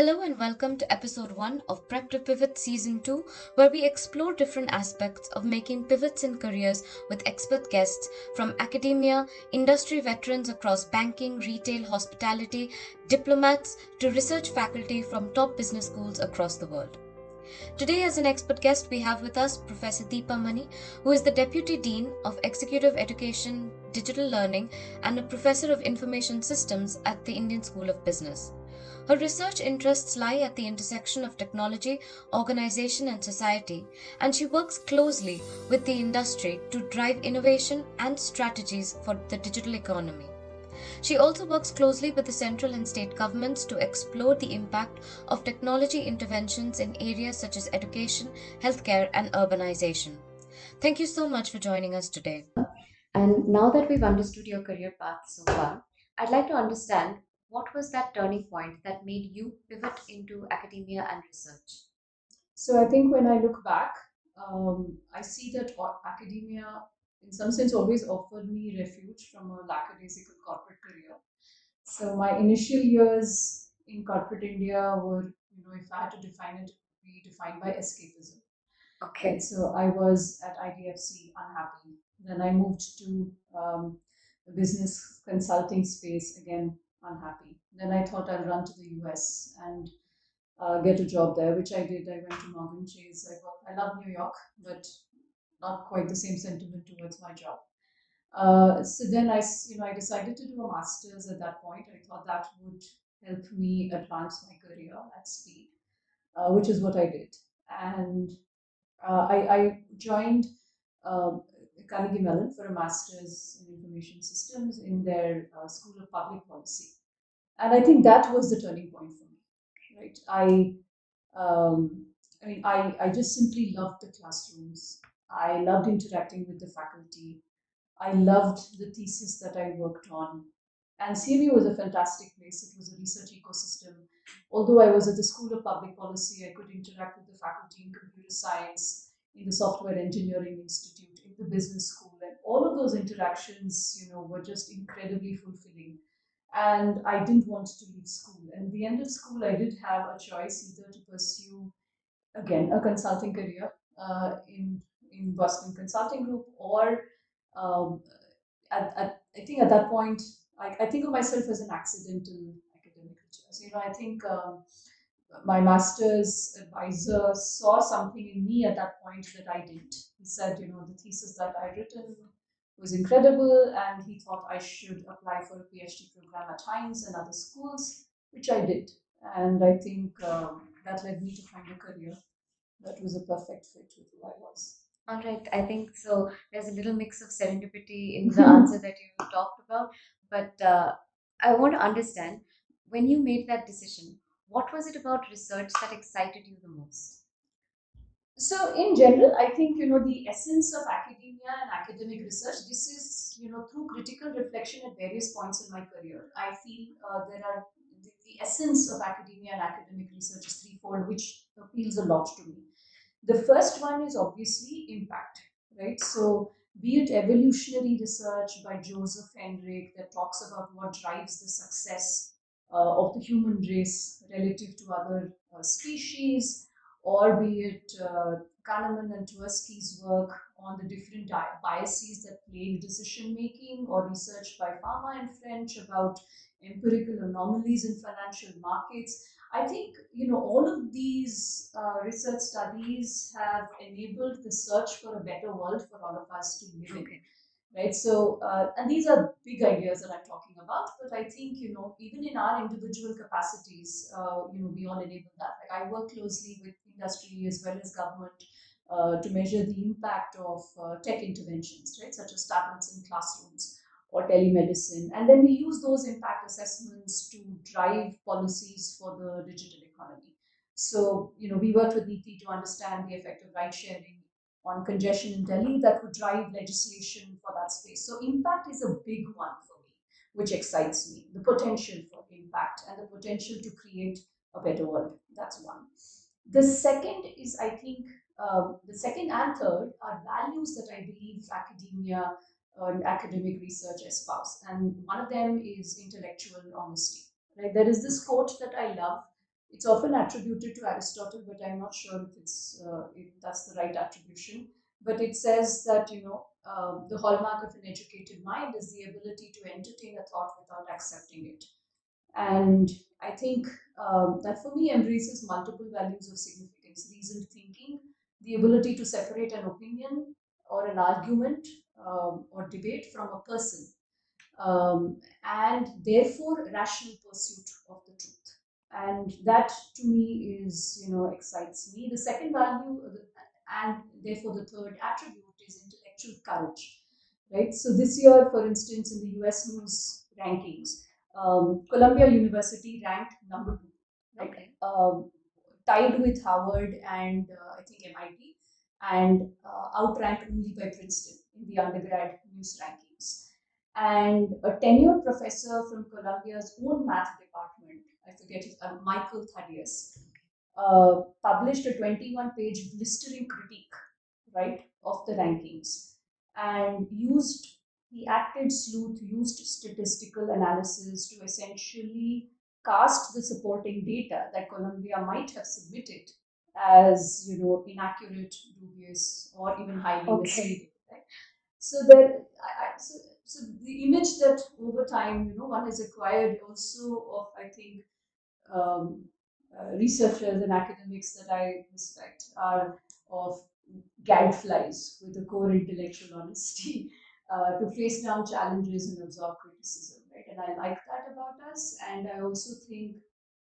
Hello and welcome to episode 1 of Prep to Pivot Season 2, where we explore different aspects of making pivots in careers with expert guests from academia, industry veterans across banking, retail, hospitality, diplomats, to research faculty from top business schools across the world. Today, as an expert guest, we have with us Professor Deepa Mani, who is the Deputy Dean of Executive Education, Digital Learning, and a Professor of Information Systems at the Indian School of Business. Her research interests lie at the intersection of technology, organization, and society, and she works closely with the industry to drive innovation and strategies for the digital economy. She also works closely with the central and state governments to explore the impact of technology interventions in areas such as education, healthcare, and urbanization. Thank you so much for joining us today. And now that we've understood your career path so far, I'd like to understand what was that turning point that made you pivot into academia and research? So I think when I look back, um, I see that academia, in some sense, always offered me refuge from a lackadaisical corporate career. So my initial years in corporate India were, you know, if I had to define it, be defined by escapism. Okay. And so I was at IDFC unhappy. Then I moved to um, the business consulting space again unhappy. Then I thought I'll run to the US and uh, get a job there, which I did. I went to Morgan Chase. I, got, I love New York, but not quite the same sentiment towards my job. Uh, so then I, you know, I decided to do a master's at that point. I thought that would help me advance my career at speed, uh, which is what I did. And uh, I, I, joined um, Carnegie Mellon for a master's in information systems in their uh, School of Public Policy. And I think that was the turning point for me, right? I, um, I mean, I, I just simply loved the classrooms. I loved interacting with the faculty. I loved the thesis that I worked on. And CMU was a fantastic place. It was a research ecosystem. Although I was at the School of Public Policy, I could interact with the faculty in computer science, in the Software Engineering Institute, in the business school. And all of those interactions, you know, were just incredibly fulfilling. And I didn't want to leave school. And at the end of school, I did have a choice either to pursue, again, a consulting career uh, in, in Boston Consulting Group or um, at, at, I think at that point, I, I think of myself as an accidental academic. So, you know, I think um, my master's advisor saw something in me at that point that I didn't. He said, you know, the thesis that I'd written was incredible, and he thought I should apply for a PhD program at Heinz and other schools, which I did. And I think um, that led me to find a career that was a perfect fit with who I was. All right, I think so. There's a little mix of serendipity in the answer that you talked about, but uh, I want to understand when you made that decision, what was it about research that excited you the most? So, in general, I think you know the essence of academia and academic research. This is you know through critical reflection at various points in my career. I feel uh, there are the, the essence of academia and academic research is threefold, which appeals a lot to me. The first one is obviously impact, right? So, be it evolutionary research by Joseph Henrich that talks about what drives the success uh, of the human race relative to other uh, species, or be it uh, Kahneman and Tversky's work on the different biases that plague decision making, or research by Fama and French about empirical anomalies in financial markets. I think you know all of these uh, research studies have enabled the search for a better world for all of us to live in right? So, uh, and these are big ideas that I'm talking about, but I think, you know, even in our individual capacities, uh, you know, we all enable that. Like I work closely with industry as well as government uh, to measure the impact of uh, tech interventions, right, such as tablets in classrooms or telemedicine. And then we use those impact assessments to drive policies for the digital economy. So, you know, we worked with NITI to understand the effect of ride sharing on congestion in Delhi that would drive legislation for that space. So impact is a big one for me, which excites me. The potential for impact and the potential to create a better world. That's one. The second is, I think, uh, the second and third are values that I believe academia and academic research espouse. And one of them is intellectual honesty. Right? There is this quote that I love It's often attributed to Aristotle, but I'm not sure if it's uh, if that's the right attribution. But it says that you know um, the hallmark of an educated mind is the ability to entertain a thought without accepting it. And I think um, that for me embraces multiple values of significance reasoned thinking, the ability to separate an opinion or an argument um, or debate from a person, um, and therefore rational pursuit of the truth. And that to me is, you know, excites me. The second value, and therefore the third attribute, is intellectual courage. Right. So this year, for instance, in the U.S. News rankings, um, Columbia University ranked number two, right? Okay. Um, tied with Harvard and uh, I think MIT, and uh, outranked only by Princeton in the undergrad news rankings. And a tenured professor from Columbia's own math department, I forget his, uh, Michael Thaddeus, uh, published a 21 page blistering critique, right, of the rankings and used he acted sleuth, used statistical analysis to essentially cast the supporting data that Columbia might have submitted as, you know, inaccurate, dubious, or even highly okay. misleading. Right? So there, I, I, so, so the image that over time, you know, one has acquired also of, I think, um, uh, researchers and academics that I respect are of gadflies with a core intellectual honesty uh, to face down challenges and absorb criticism, right? And I like that about us. And I also think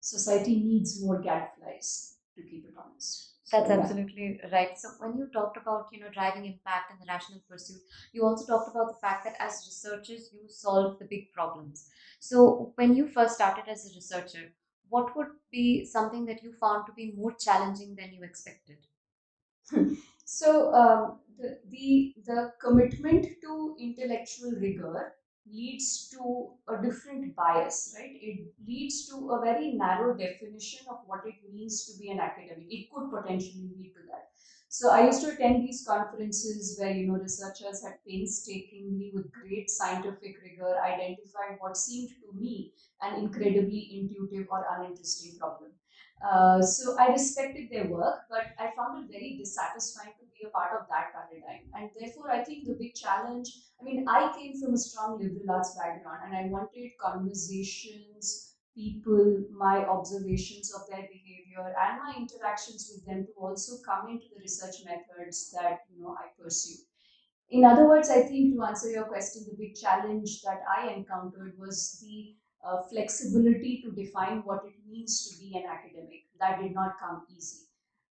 society needs more gadflies to keep it honest. That's so, absolutely yeah. right. So when you talked about you know driving impact and the rational pursuit, you also talked about the fact that as researchers you solve the big problems. So when you first started as a researcher, what would be something that you found to be more challenging than you expected? so um, the, the, the commitment to intellectual rigor leads to a different bias, right? It leads to a very narrow definition of what it means to be an academic. It could potentially lead to that. So I used to attend these conferences where you know researchers had painstakingly, with great scientific rigor, identified what seemed to me an incredibly intuitive or uninteresting problem. Uh, so I respected their work, but I found it very dissatisfying to be a part of that paradigm. And therefore, I think the big challenge I mean, I came from a strong liberal arts background and I wanted conversations, people, my observations of their behavior, and my interactions with them to also come into the research methods that you know I pursue. In other words, I think to answer your question, the big challenge that I encountered was the uh, flexibility to define what it means to be an academic. That did not come easy.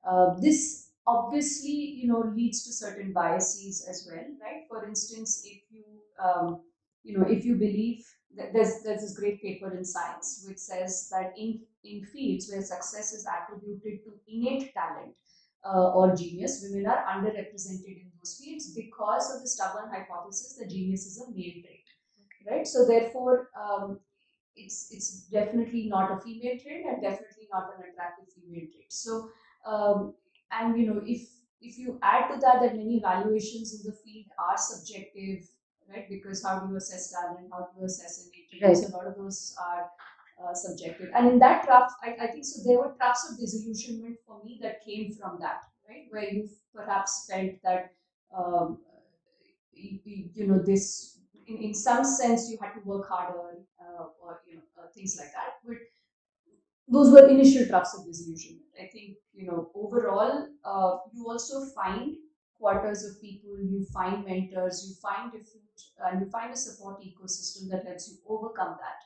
Uh, this obviously, you know, leads to certain biases as well, right? For instance, if you, um, you know, if you believe that there's there's this great paper in Science which says that in in fields where success is attributed to innate talent, uh, or genius, women are underrepresented in those fields because of the stubborn hypothesis that genius is a male trait, right? So therefore, um, it's it's definitely not a female trait and definitely not an attractive female trait. So um, and you know if if you add to that that many evaluations in the field are subjective, right? Because how do you assess talent? How do you assess innate right. So a lot of those are uh, subjective. And in that trough, I, I think so. There were troughs of disillusionment for me that came from that, right? Where you perhaps felt that um, you, you know this in, in some sense you had to work harder uh, or you know uh, things like that. But those were initial troughs of disillusionment. I think you know overall uh, you also find quarters of people you find mentors you find different and you find a support ecosystem that helps you overcome that.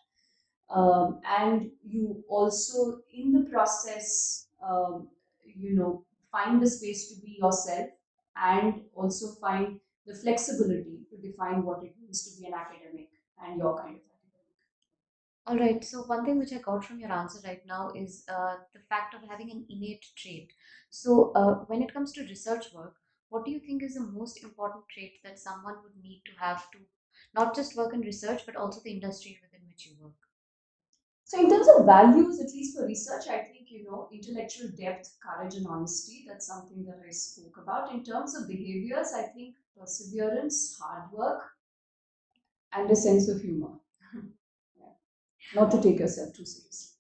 Um, and you also in the process um, you know find the space to be yourself and also find the flexibility to define what it means to be an academic and your kind of academic. All right. So one thing which I got from your answer right now is uh, the fact of having an innate trait. So uh, when it comes to research work, what do you think is the most important trait that someone would need to have to not just work in research but also the industry within which you work? So in terms of values, at least for research, I think you know intellectual depth, courage, and honesty. That's something that I spoke about. In terms of behaviors, I think perseverance, hard work, and a sense of humor. yeah. Not to take yourself too seriously.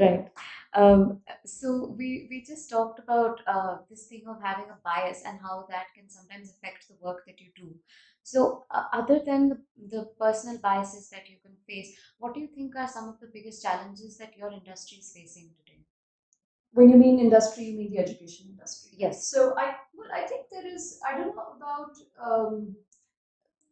Right. Um, so we we just talked about uh, this thing of having a bias and how that can sometimes affect the work that you do. So uh, other than the, the personal biases that you can face, what do you think are some of the biggest challenges that your industry is facing? When you mean industry, you mean the education industry. Yes. So I well, I think there is. I don't know about. Um,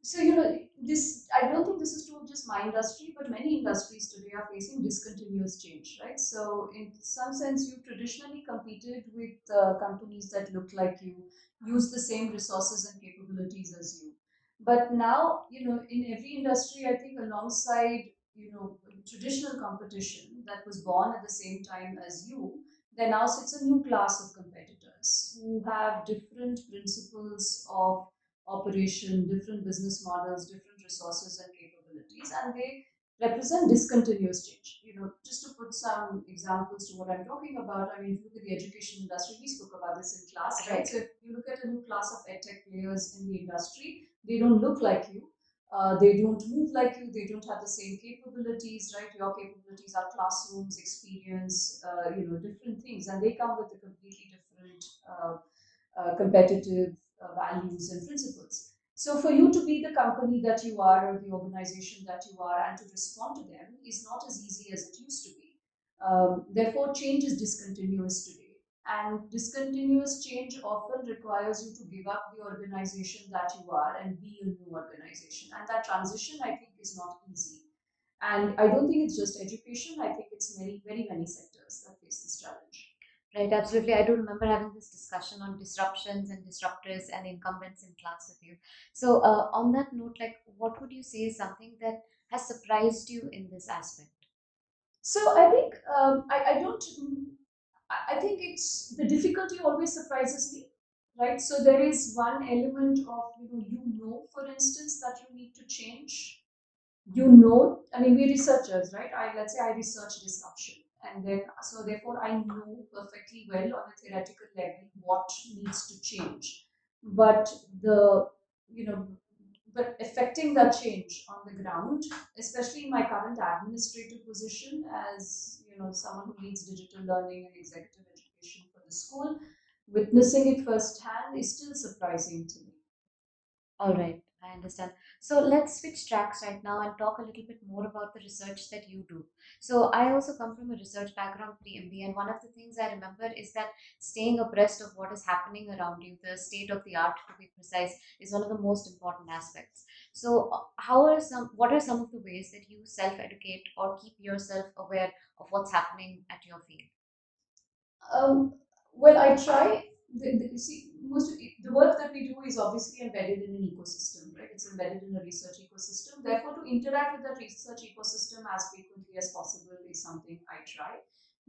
so you know this. I don't think this is true of just my industry, but many industries today are facing discontinuous change, right? So in some sense, you traditionally competed with uh, companies that look like you, use the same resources and capabilities as you. But now, you know, in every industry, I think alongside you know traditional competition that was born at the same time as you there now sits a new class of competitors who have different principles of operation, different business models, different resources and capabilities, and they represent discontinuous change. You know, just to put some examples to what I'm talking about, I mean, if you look at the education industry, we spoke about this in class, right? So if you look at a new class of edtech players in the industry, they don't look like you uh, they don't move like you. They don't have the same capabilities, right? Your capabilities are classrooms, experience, uh, you know, different things, and they come with a completely different uh, uh competitive uh, values and principles. So, for you to be the company that you are or the organization that you are, and to respond to them is not as easy as it used to be. Um, therefore, change is discontinuous today and discontinuous change often requires you to give up the organization that you are and be a new organization. And that transition, I think, is not easy. And I don't think it's just education. I think it's many, very many sectors that face this challenge. Right, absolutely. I do remember having this discussion on disruptions and disruptors and incumbents in class with you. So, uh, on that note, like, what would you say is something that has surprised you in this aspect? So, I think um, I, I don't I think it's the difficulty always surprises me, right? So there is one element of you know you know, for instance, that you need to change. You know, I mean, we researchers, right? I let's say I research disruption, and then so therefore I know perfectly well on a theoretical level what needs to change, but the you know but affecting that change on the ground, especially in my current administrative position as you know someone who leads digital learning and executive education for the school, witnessing it firsthand is still surprising to me. All right. I understand. So let's switch tracks right now and talk a little bit more about the research that you do. So I also come from a research background pre-MBA, and one of the things I remember is that staying abreast of what is happening around you, the state of the art to be precise, is one of the most important aspects. So how are some what are some of the ways that you self-educate or keep yourself aware of what's happening at your field? Um, well, I try the, the, see, most of the work that we do is obviously embedded in an ecosystem, right? It's embedded in a research ecosystem. Therefore, to interact with that research ecosystem as frequently as possible is something I try.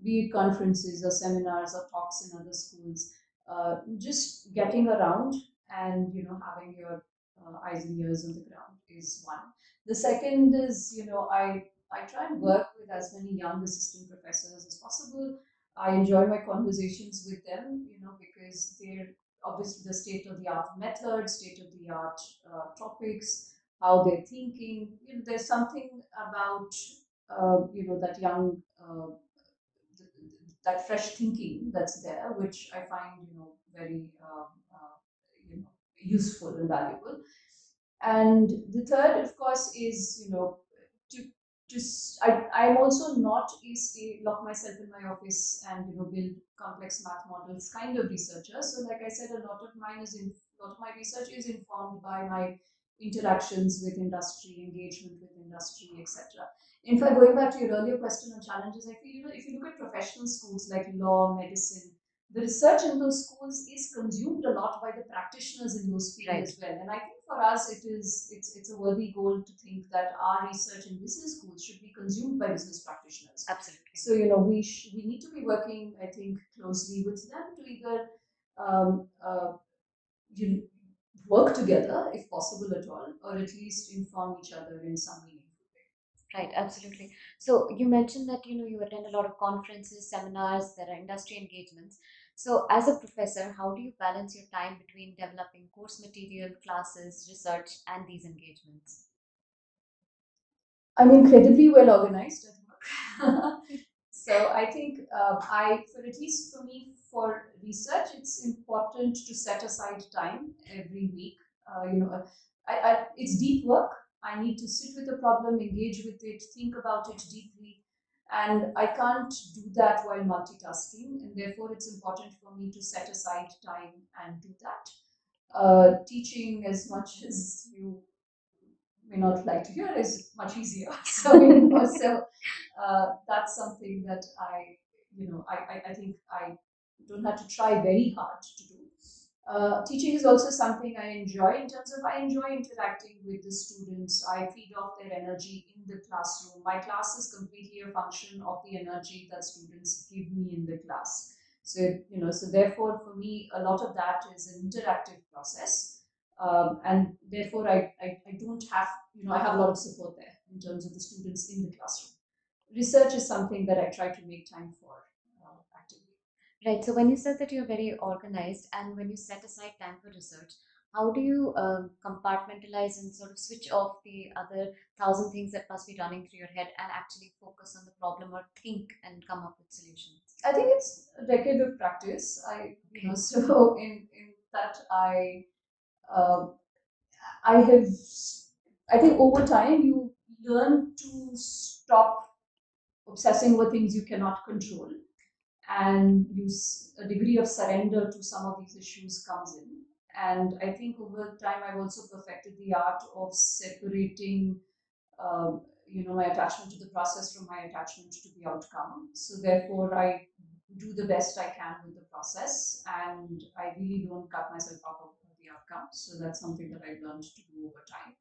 Be it conferences or seminars or talks in other schools, uh, just getting around and you know having your uh, eyes and ears on the ground is one. The second is you know I I try and work with as many young assistant professors as possible I enjoy my conversations with them, you know, because they're obviously the state of the art methods, state of the art uh, topics, how they're thinking. You know, there's something about uh, you know that young, uh, that fresh thinking that's there, which I find you know very um, uh, you know useful and valuable. And the third, of course, is you know just I, I'm also not a stay lock myself in my office and you know build complex math models kind of researcher. So like I said, a lot of mine is in a lot of my research is informed by my interactions with industry, engagement with industry, etc. In fact, going back to your earlier question on challenges, I feel you know if you look at professional schools like law, medicine, the research in those schools is consumed a lot by the practitioners in those fields right. as well. And I think for us, it is it's it's a worthy goal to think that our research in business schools should be consumed by business practitioners. Absolutely. So you know we sh- we need to be working, I think, closely with them to either um, uh, you work together if possible at all, or at least inform each other in some meaningful way. Right, absolutely. So you mentioned that you know you attend a lot of conferences, seminars, there are industry engagements. So, as a professor, how do you balance your time between developing course material, classes, research, and these engagements? I'm incredibly well organized at work. so I think uh, I, for at least for me, for research, it's important to set aside time every week. Uh, you know, I, I, it's deep work. I need to sit with the problem, engage with it, think about it deeply, and I can't do that while multitasking. And therefore, it's important for me to set aside time and do that. Uh, teaching as much as you may not like to hear is much easier. so, you know, so uh, that's something that I, you know, I, I, I, think I don't have to try very hard to do. Uh, teaching is also something I enjoy in terms of I enjoy interacting with the students. I feed off their energy in the classroom. My class is completely a function of the energy that students give me in the class. So, you know, so therefore for me, a lot of that is an interactive process. Um, and therefore I, I, I, don't have, you know, I have a lot of support there in terms of the students in the classroom. Research is something that I try to make time for. Right. So when you said that you're very organized and when you set aside time for research, how do you um, compartmentalize and sort of switch off the other thousand things that must be running through your head and actually focus on the problem or think and come up with solutions? I think it's a decade of practice. I, you know, so in, in that I uh, I have, I think over time you learn to stop obsessing over things you cannot control and use a degree of surrender to some of these issues comes in. And I think over time I've also perfected the art of separating, um, you know, my attachment to the process from my attachment to the outcome. So therefore I do the best I can with the process and I really don't cut myself off of the outcome. So that's something that I've learned to do over time.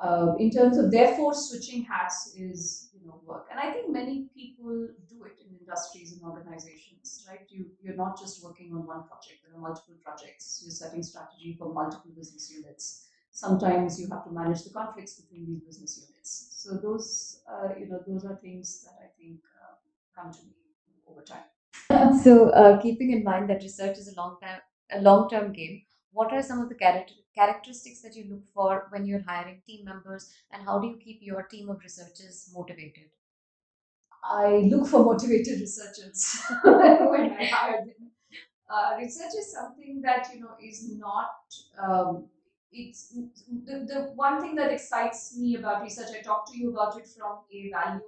Uh, in terms of therefore switching hats is you know work. And i think many people do it in industries and organizations right? You you're not just working on one project. There are multiple projects. You're setting strategy for multiple business units. Sometimes you have to manage the conflicts between these business units. So those uh, you know those are things that i think uh, come to me over time. So uh, keeping in mind that research is a long time a long term game what are some of the character, characteristics that you look for when you're hiring team members and how do you keep your team of researchers motivated i look for motivated researchers when i hire them uh, research is something that you know is not um, it's the, the one thing that excites me about research i talked to you about it from a value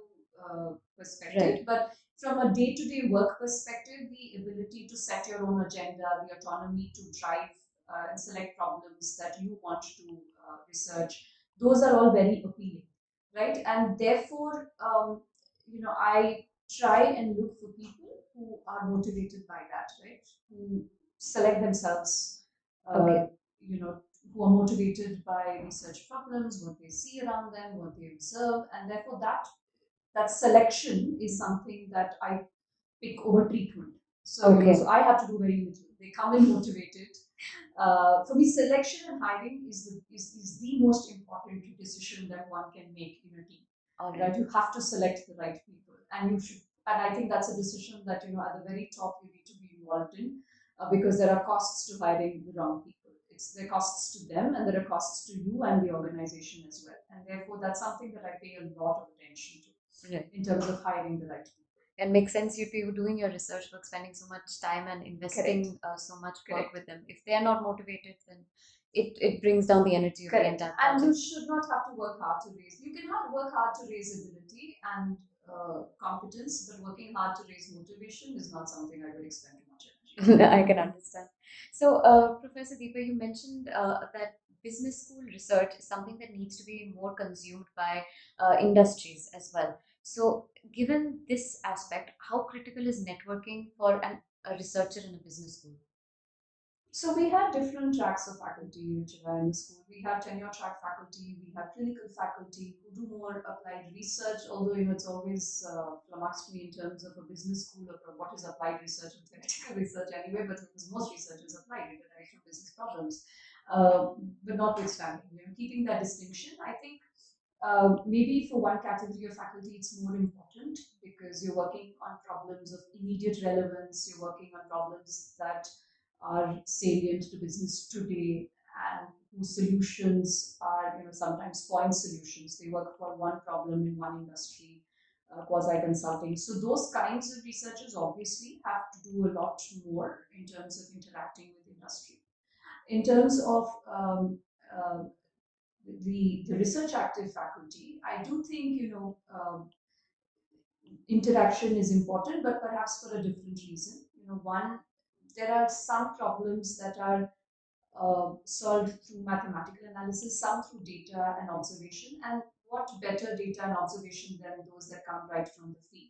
uh, perspective right. but from a day-to-day work perspective the ability to set your own agenda the autonomy to drive uh, and select problems that you want to uh, research. Those are all very appealing, right? And therefore, um, you know, I try and look for people who are motivated by that, right? Who select themselves, uh, okay. you know, who are motivated by research problems, what they see around them, what they observe, and therefore that that selection is something that I pick over treatment. So, okay. you know, so I have to do very little. They come in motivated uh, for me, selection and hiring is the, is, is the most important decision that one can make in a team. Okay. Right? You have to select the right people, and you should. And I think that's a decision that you know at the very top you need to be involved in, uh, because there are costs to hiring the wrong people. It's there are costs to them, and there are costs to you and the organization as well. And therefore, that's something that I pay a lot of attention to in terms of hiring the right people and makes sense you're doing your research work, spending so much time and investing uh, so much work with them. If they're not motivated, then it, it brings down the energy Correct. of the entire project. And you should not have to work hard to raise. You can have, work hard to raise ability and uh, competence, but working hard to raise motivation is not something I would expend too much energy. I can understand. So, uh, Professor Deepa, you mentioned uh, that business school research is something that needs to be more consumed by uh, industries as well. So, given this aspect, how critical is networking for an, a researcher in a business school? So we have different tracks of faculty in the school. We have tenure track faculty, we have clinical faculty who do more applied research, although you know it's always uh, flummoxed me in terms of a business school of what is applied research and theoretical research anyway, but because most research is applied in the business problems. Uh, but notwithstanding, you know, keeping that distinction, I think uh, maybe for one category of faculty, it's more important because you're working on problems of immediate relevance, you're working on problems that are salient to business today and whose solutions are you know sometimes point solutions they work for one problem in one industry uh, quasi consulting. So those kinds of researchers obviously have to do a lot more in terms of interacting with industry. In terms of um, uh, the, the research active faculty, I do think, you know, um, interaction is important, but perhaps for a different reason. You know, one, there are some problems that are uh, solved through mathematical analysis, some through data and observation, and what better data and observation than those that come right from the field.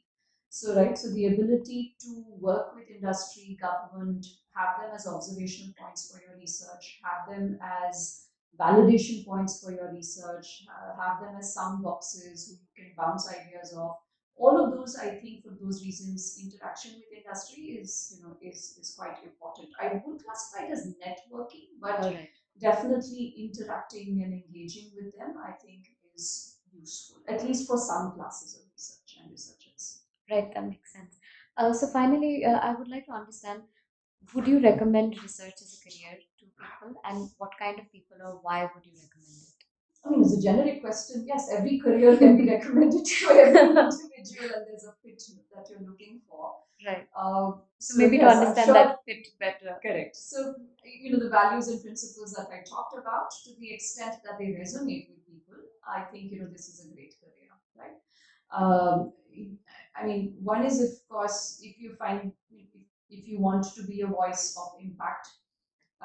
So, right, so the ability to work with industry, government, have them as observation points for your research, have them as validation points for your research, uh, have them as sum boxes who you can bounce ideas off. All of those, I think, for those reasons, interaction with industry is, you know, is is quite important. I would classify it as networking, but definitely interacting and engaging with them, I think, is useful, at least for some classes of research and researchers. Right, that makes sense. Uh, so finally, uh, I would like to understand, would you recommend research as a career people, and what kind of people, or why would you recommend it? I mean, as a generic question, yes, every career can be recommended to every individual, and there's a fit that you're looking for. Right. Uh, So maybe to yes, I'm understand sure- that fit better. Correct. So, you know, the values and principles that I talked about, to the extent that they resonate with people, I think, you know, this is a great career, right? Um, I mean, one is, of course, if you find, if you want to be a voice of impact,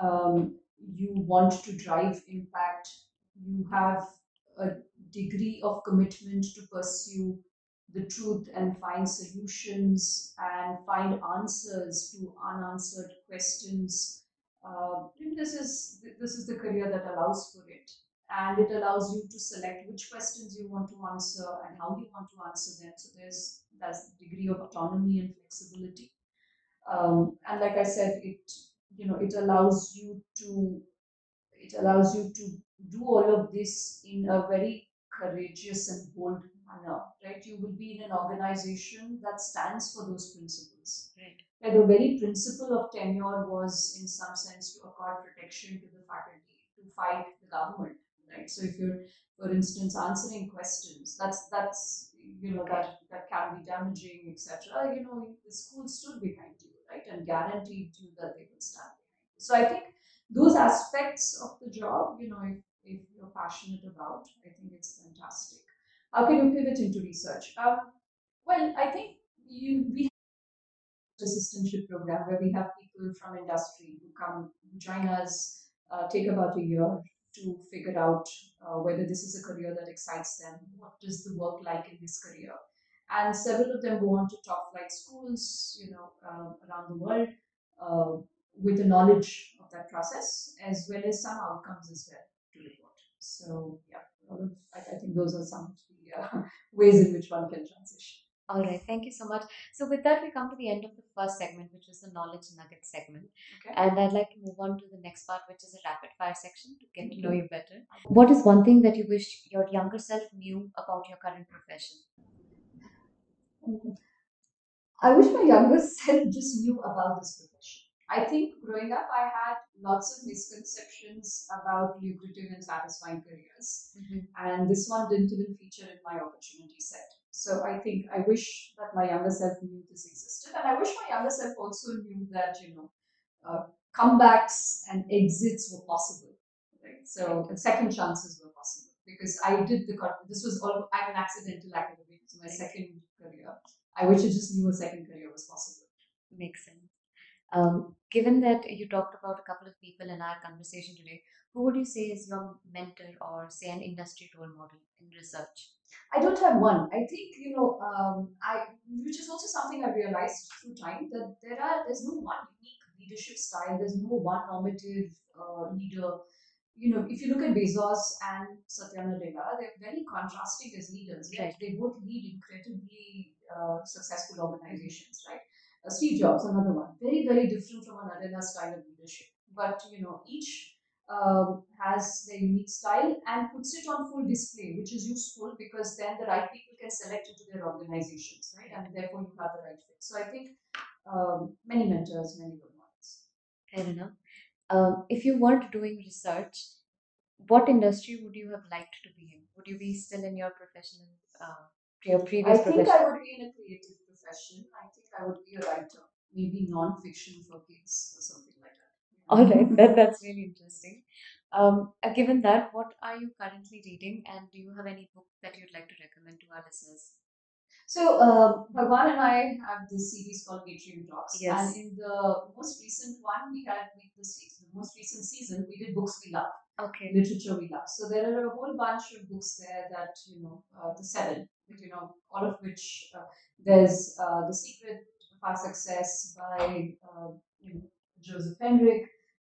um, you want to drive impact, you have a degree of commitment to pursue the truth and find solutions and find answers to unanswered questions. Uh, this is this is the career that allows for it, and it allows you to select which questions you want to answer and how you want to answer them. So there's that degree of autonomy and flexibility, um, and like I said, it you know it allows you to it allows you to do all of this in a very courageous and bold manner, right? You will be in an organization that stands for those principles. Right. The very principle of tenure was, in some sense, to accord protection to the faculty, to fight the government, right? So if you're, for instance, answering questions, that's that's you know that that can be damaging, etc. You know, the school stood behind you, right, and guaranteed you that they will you. So I think those aspects of the job, you know, if, if you're passionate about, I think it's fantastic. How can you pivot into research? Um, well, I think you we have assistantship program where we have people from industry who come join us, uh, take about a year to figure out uh, whether this is a career that excites them. What is the work like in this career? And several of them go on to top flight schools, you know, uh, around the world. Uh, with the knowledge of that process as well as some outcomes as well to report. So yeah, of, I, I think those are some of the uh, ways in which one can transition. All right, thank you so much. So with that, we come to the end of the first segment, which was the knowledge nugget segment, Okay. and I'd like to move on to the next part, which is a rapid fire section to get to know you better. What is one thing that you wish your younger self knew about your current profession? I wish my younger self just knew about this profession. I think growing up, I had lots of misconceptions about lucrative and satisfying careers, and this one didn't even feature in my opportunity set. So I think I wish that my younger self knew this existed, and I wish my younger self also knew that you know uh, comebacks and exits were possible. Right. So second chances were possible because I did the this was all I'm an accidental academic. It's my second career. I wish I just knew a second career was possible. Makes sense. Um, given that you talked about a couple of people in our conversation today, who would you say is your mentor or say an industry role model in research? I don't have one. I think you know, um, I which is also something I realized through time that there are there's no one unique leadership style. There's no one normative uh, leader. You know, if you look at Bezos and Satya Nadella, they're very contrasting as leaders. Yet Right. they both lead incredibly uh, successful organizations, right? Uh, Steve Jobs, another one, very very different from a Nadella style of leadership. But you know, each um, has their unique style and puts it on full display, which is useful because then the right people can select into their organizations, right? And therefore you have the right fit. So I think um, many mentors, many role models. Fair enough. Um, if you weren't doing research, what industry would you have liked to be in? Would you be still in your professional uh, your previous profession? I think profession? I would be in a creative profession. I think I would be a writer, maybe non-fiction for kids or something like that. All right, that, that's really interesting. Um, uh, given that, what are you currently reading, and do you have any book that you'd like to recommend to our listeners? So, uh, Bhagwan and I have this series called Atrium Talks. Yes. And in the most recent one, we had we, the, most recent season, we did books we love, Okay. literature we love. So there are a whole bunch of books there that, you know, uh, the seven, you know, all of which, uh, there's uh, The Secret of Our Success by, uh, you know, Joseph Henrich.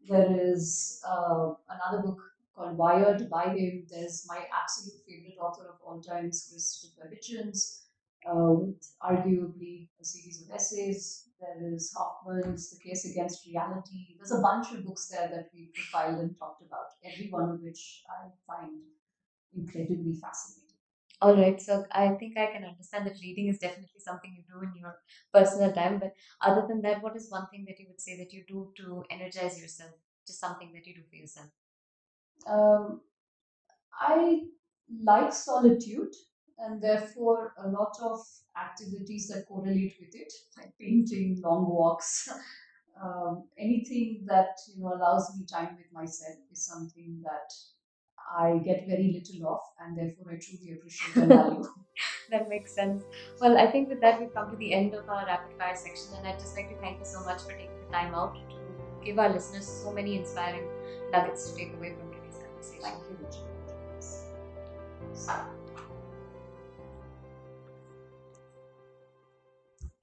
There is uh, another book called Wired by him. There's my absolute favorite author of all times, Christopher Hitchens uh, with arguably a series of essays. There is Hoffman's The Case Against Reality. There's a bunch of books there that we profiled and talked about, every one of which I find incredibly fascinating. All right. So I think I can understand that reading is definitely something you do in your personal time. But other than that, what is one thing that you would say that you do to energize yourself? Just something that you do for yourself. Um, I like solitude, and therefore, a lot of activities that correlate with it, like painting, long walks, um, anything that you know allows me time with myself, is something that I get very little of, and therefore I truly appreciate and value. That makes sense. Well, I think with that, we've come to the end of our rapid fire section, and I'd just like to thank you so much for taking the time out to give our listeners so many inspiring nuggets to take away from today's conversation. Thank you, Richard.